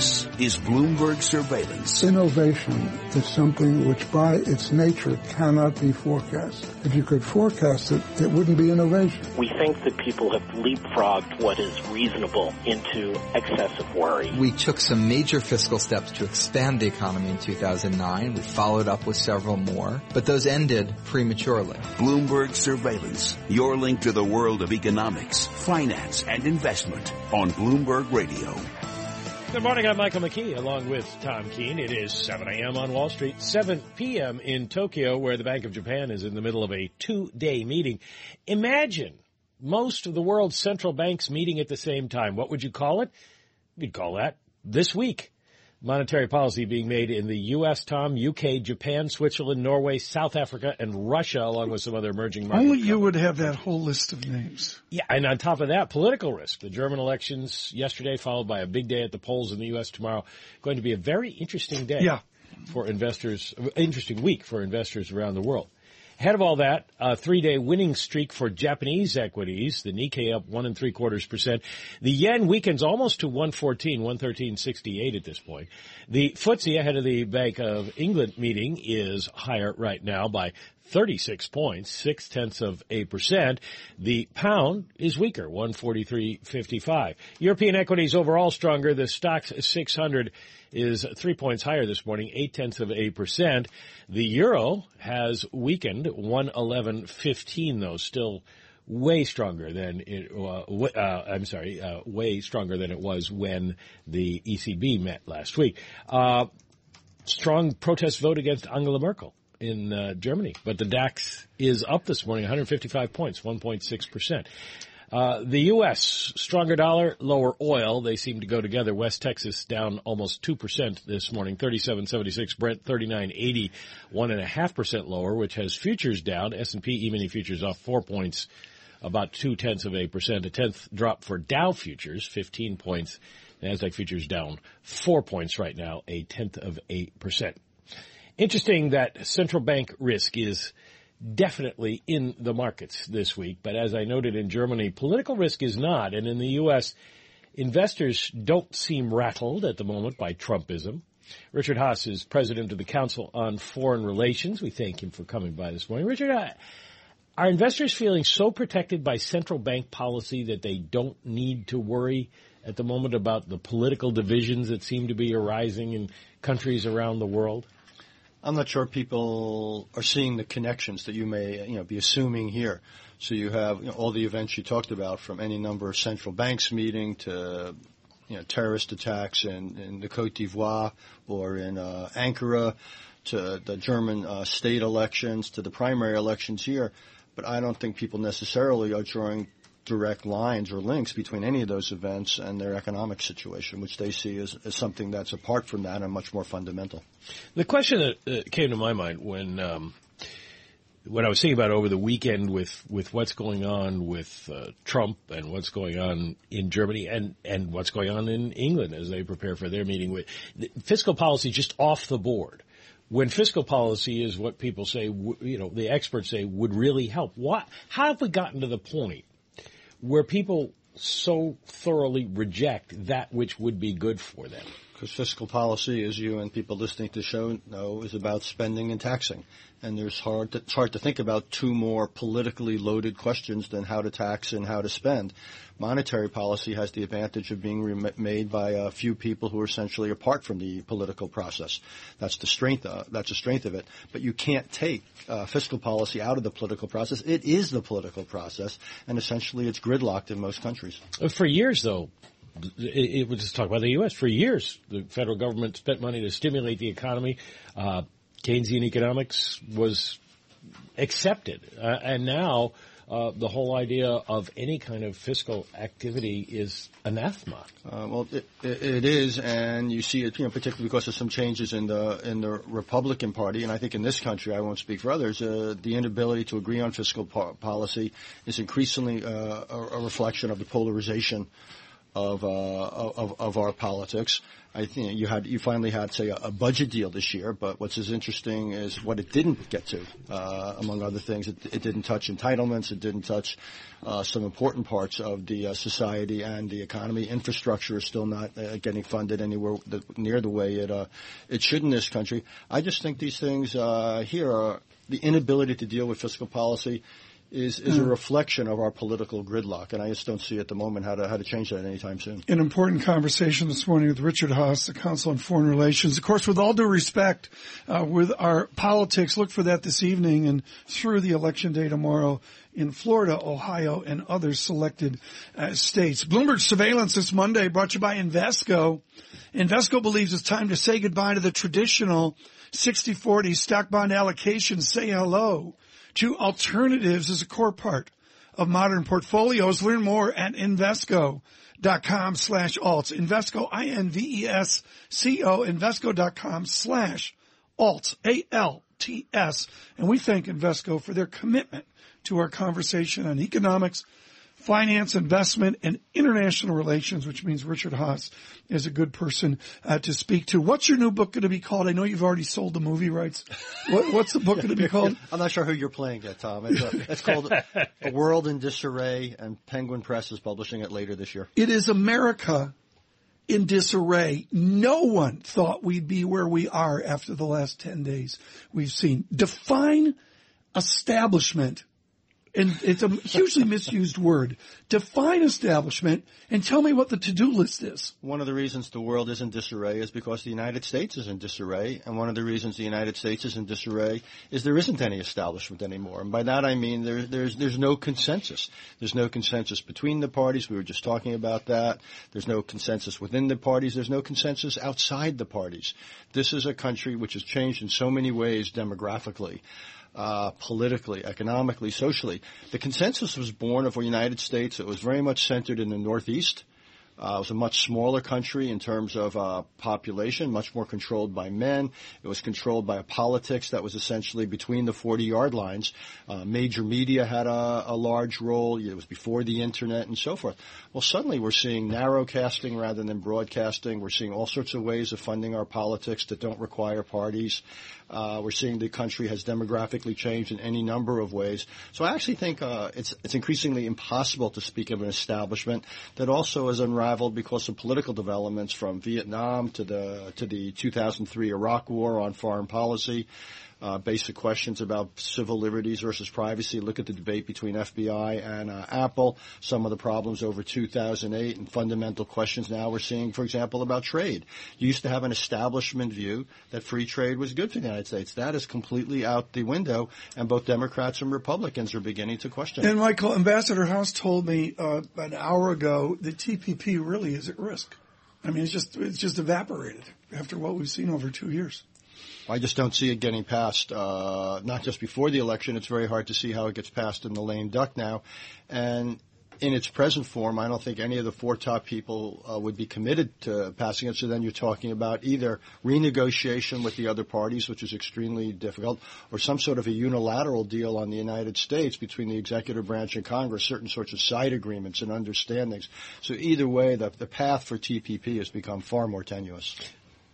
This is Bloomberg Surveillance. Innovation is something which by its nature cannot be forecast. If you could forecast it, it wouldn't be innovation. We think that people have leapfrogged what is reasonable into excessive worry. We took some major fiscal steps to expand the economy in 2009. We followed up with several more, but those ended prematurely. Bloomberg Surveillance, your link to the world of economics, finance, and investment on Bloomberg Radio. Good morning. I'm Michael McKee along with Tom Keene. It is 7 a.m. on Wall Street, 7 p.m. in Tokyo, where the Bank of Japan is in the middle of a two-day meeting. Imagine most of the world's central banks meeting at the same time. What would you call it? You'd call that this week monetary policy being made in the U.S., Tom, UK, Japan, Switzerland, Norway, South Africa, and Russia, along with some other emerging markets. Only you would have that whole list of names. Yeah, and on top of that, political risk. The German elections yesterday, followed by a big day at the polls in the U.S. tomorrow. Going to be a very interesting day yeah. for investors, uh, interesting week for investors around the world. Ahead of all that, a three-day winning streak for Japanese equities. The Nikkei up one and three quarters percent. The yen weakens almost to 114, 113.68 at this point. The FTSE ahead of the Bank of England meeting is higher right now by 36 points, six tenths of a percent. The pound is weaker, 143.55. European equities overall stronger. The Stoxx 600 is three points higher this morning, eight tenths of a percent. The euro has weakened, 111.15 though, still way stronger than it, uh, uh, I'm sorry, uh, way stronger than it was when the ECB met last week. Uh, strong protest vote against Angela Merkel in uh, Germany, but the DAX is up this morning, 155 points, 1.6 percent. Uh, the U.S. stronger dollar, lower oil. They seem to go together. West Texas down almost two percent this morning, thirty-seven seventy-six. Brent thirty-nine eighty, one and a half percent lower, which has futures down. S and P E-mini futures off four points, about two tenths of a percent. A tenth drop for Dow futures, fifteen points. Nasdaq futures down four points right now, a tenth of a percent. Interesting that central bank risk is definitely in the markets this week. But as I noted in Germany, political risk is not. And in the U.S., investors don't seem rattled at the moment by Trumpism. Richard Haass is president of the Council on Foreign Relations. We thank him for coming by this morning. Richard, are investors feeling so protected by central bank policy that they don't need to worry at the moment about the political divisions that seem to be arising in countries around the world? I'm not sure people are seeing the connections that you may, you know, be assuming here. So you have you know, all the events you talked about, from any number of central banks meeting to, you know, terrorist attacks in, in the Cote d'Ivoire or in uh, Ankara, to the German uh, state elections, to the primary elections here. But I don't think people necessarily are drawing direct lines or links between any of those events and their economic situation, which they see as, as something that's apart from that and much more fundamental. The question that uh, came to my mind when um, when I was thinking about over the weekend with, with what's going on with uh, Trump and what's going on in Germany and, and what's going on in England as they prepare for their meeting with fiscal policy just off the board when fiscal policy is what people say, you know, the experts say would really help. What, how have we gotten to the point where people so thoroughly reject that which would be good for them? Because fiscal policy, as you and people listening to the show know, is about spending and taxing. And there's hard to, it's hard to think about two more politically loaded questions than how to tax and how to spend monetary policy has the advantage of being made by a few people who are essentially apart from the political process. That's the strength. Uh, that's the strength of it. But you can't take uh, fiscal policy out of the political process. It is the political process, and essentially it's gridlocked in most countries. For years, though, it, it was just talk about the U.S. For years, the federal government spent money to stimulate the economy. Uh, Keynesian economics was accepted, uh, and now uh, the whole idea of any kind of fiscal activity is anathema. Uh, well, it, it is, and you see it, you know, particularly because of some changes in the in the Republican Party, and I think in this country, I won't speak for others, uh, the inability to agree on fiscal po- policy is increasingly uh, a, a, reflection of the polarization of, uh, of, of our politics. I think you had you finally had say a, a, budget deal this year, but what's as interesting is what it didn't get to. Uh, among other things, it, it, didn't touch entitlements, it didn't touch uh, some important parts of the uh, society and the economy. Infrastructure is still not uh, getting funded anywhere the, near the way it uh, it should in this country. I just think these things uh, here are the inability to deal with fiscal policy is is mm. a reflection of our political gridlock, and I just don't see at the moment how to how to change that anytime soon. An important conversation this morning with Richard Haass, the Council on Foreign Relations. Of course, with all due respect, uh, with our politics, look for that this evening and through the election day tomorrow in Florida, Ohio, and other selected uh, states. Bloomberg surveillance this Monday brought to you by Invesco. Invesco believes it's time to say goodbye to the traditional 60-40 stock bond allocation. Say hello to alternatives as a core part of modern portfolios. Learn more at Invesco.com slash alts. Invesco, I-N-V-E-S-C-O, Invesco.com slash alts, A-L-T-S. And we thank Invesco for their commitment to our conversation on economics, finance, investment, and international relations, which means Richard Haass is a good person uh, to speak to. What's your new book going to be called? I know you've already sold the movie rights. What, what's the book going to be called? I'm not sure who you're playing yet, Tom. It's, a, it's called A World in Disarray, and Penguin Press is publishing it later this year. It is America in disarray. No one thought we'd be where we are after the last 10 days we've seen. Define establishment and it's a hugely misused word. Define establishment and tell me what the to-do list is. One of the reasons the world is in disarray is because the United States is in disarray, and one of the reasons the United States is in disarray is there isn't any establishment anymore. And by that I mean there, there's there's no consensus. There's no consensus between the parties. We were just talking about that. There's no consensus within the parties. There's no consensus outside the parties. This is a country which has changed in so many ways demographically uh, politically, economically, socially. The consensus was born of a United States It was very much centered in the Northeast. Uh, it was a much smaller country in terms of uh, population, much more controlled by men. It was controlled by a politics that was essentially between the 40-yard lines. Uh, major media had a, a, large role. It was before the internet and so forth. Well, suddenly we're seeing narrowcasting rather than broadcasting. We're seeing all sorts of ways of funding our politics that don't require parties. Uh, we're seeing the country has demographically changed in any number of ways. So I actually think uh, it's it's increasingly impossible to speak of an establishment that also is unraveled because of political developments from Vietnam to the to the 2003 Iraq War on foreign policy uh, basic questions about civil liberties versus privacy. Look at the debate between FBI and uh, Apple. Some of the problems over 2008 and fundamental questions now we're seeing, for example, about trade. You used to have an establishment view that free trade was good for the United States. That is completely out the window, and both Democrats and Republicans are beginning to question. And Michael, Ambassador Haass told me uh, an hour ago that TPP really is at risk. I mean, it's just it's just evaporated after what we've seen over two years. I just don't see it getting passed. Uh, not just before the election. It's very hard to see how it gets passed in the lame duck now, and in its present form, I don't think any of the four top people uh, would be committed to passing it. So then you're talking about either renegotiation with the other parties, which is extremely difficult, or some sort of a unilateral deal on the United States between the executive branch and Congress, certain sorts of side agreements and understandings. So either way, the, the path for TPP has become far more tenuous.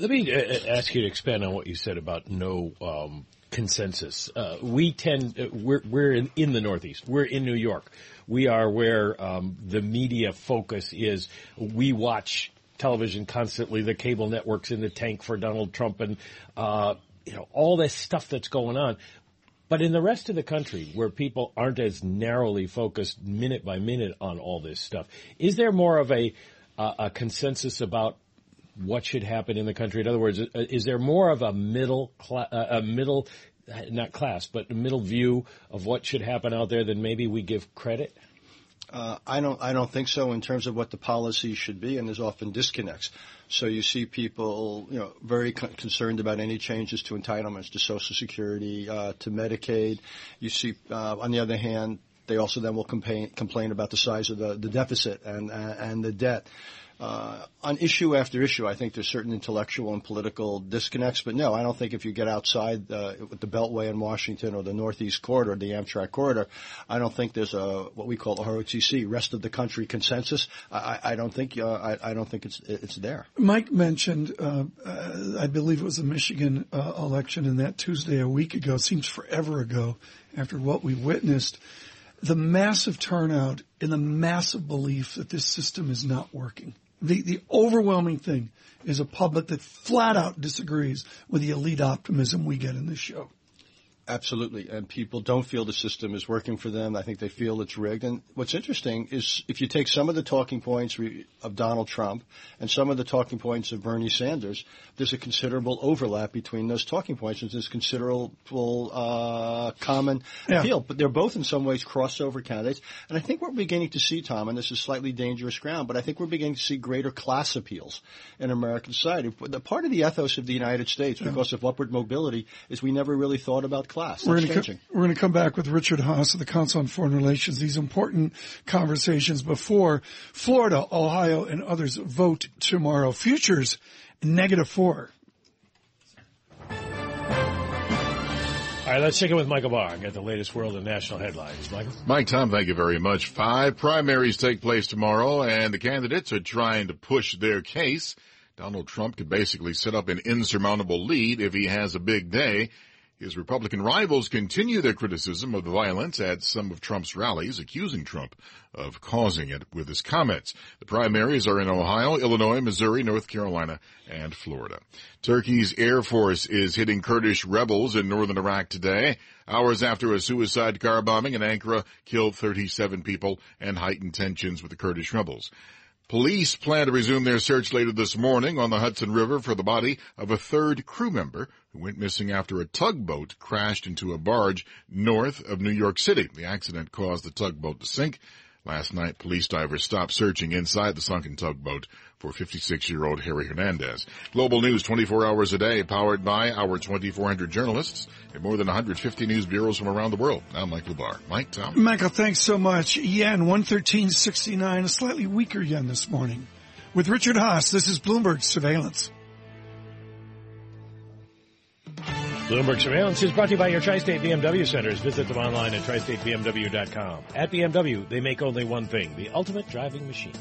Let me uh, uh, ask you to expand on what you said about no um, consensus. Uh, we tend uh, we're we're in, in, the Northeast. We're in New York. We are where um, the media focus is. We watch television constantly. The cable networks in the tank for Donald Trump and uh, you know all this stuff that's going on. But in the rest of the country, where people aren't as narrowly focused minute by minute on all this stuff, is there more of a a consensus about what should happen in the country? In other words, uh, is there more of a middle cl- uh, a middle not class, but a middle view of what should happen out there than maybe we give credit? Uh, I don't. I don't think so in terms of what the policy should be, and there's often disconnects. So you see people, you know, very con- concerned about any changes to entitlements to Social Security, uh, to Medicaid. You see, uh, on the other hand, they also then will complain, complain about the size of the, the deficit and and the debt. Uh, on issue after issue, I think there's certain intellectual and political disconnects. But no, I don't think if you get outside uh, with the Beltway in Washington or the Northeast Corridor, the Amtrak corridor, I don't think there's a what we call the ROTC rest of the country consensus. I, I don't think uh, I, I, don't think it's it's there. Mike mentioned, uh, I believe it was a Michigan uh, election, in that Tuesday a week ago. Seems forever ago. After what we witnessed the massive turnout and the massive belief that this system is not working. The, the overwhelming thing is a public that flat out disagrees with the elite optimism we get in this show. Absolutely. And people don't feel the system is working for them. I think they feel it's rigged. And what's interesting is if you take some of the talking points of Donald Trump and some of the talking points of Bernie Sanders, there's a considerable overlap between those talking points and there's considerable uh, common yeah. appeal. But they're both in some ways crossover candidates. And I think we're beginning to see, Tom, and this is slightly dangerous ground, but I think we're beginning to see greater class appeals in American society. The part of the ethos of the United States, because of upward mobility, is we never really thought about class class. We're going, co- we're going to come back with Richard Haass of the Council on Foreign Relations. These important conversations before Florida, Ohio, and others vote tomorrow. Futures negative four. All right, let's check in with Michael Barr and get the latest world and national headlines. Michael? Mike, Tom, thank you very much. Five primaries take place tomorrow, and the candidates are trying to push their case. Donald Trump could basically set up an insurmountable lead if he has a big day. His Republican rivals continue their criticism of the violence at some of Trump's rallies, accusing Trump of causing it with his comments. The primaries are in Ohio, Illinois, Missouri, North Carolina, and Florida. Turkey's Air Force is hitting Kurdish rebels in northern Iraq today, hours after a suicide car bombing in Ankara killed 37 people and heightened tensions with the Kurdish rebels. Police plan to resume their search later this morning on the Hudson River for the body of a third crew member who went missing after a tugboat crashed into a barge north of New York City. The accident caused the tugboat to sink. Last night, police divers stopped searching inside the sunken tugboat for 56-year-old Harry Hernandez. Global news 24 hours a day, powered by our 2,400 journalists and more than 150 news bureaus from around the world. Now, Mike Barr. Mike, Tom. Michael, thanks so much. Yen 113.69, a slightly weaker yen this morning. With Richard Haass, this is Bloomberg Surveillance. Bloomberg Surveillance is brought to you by your Tri-State BMW centers. Visit them online at tristatebmw.com. At BMW, they make only one thing, the ultimate driving machine.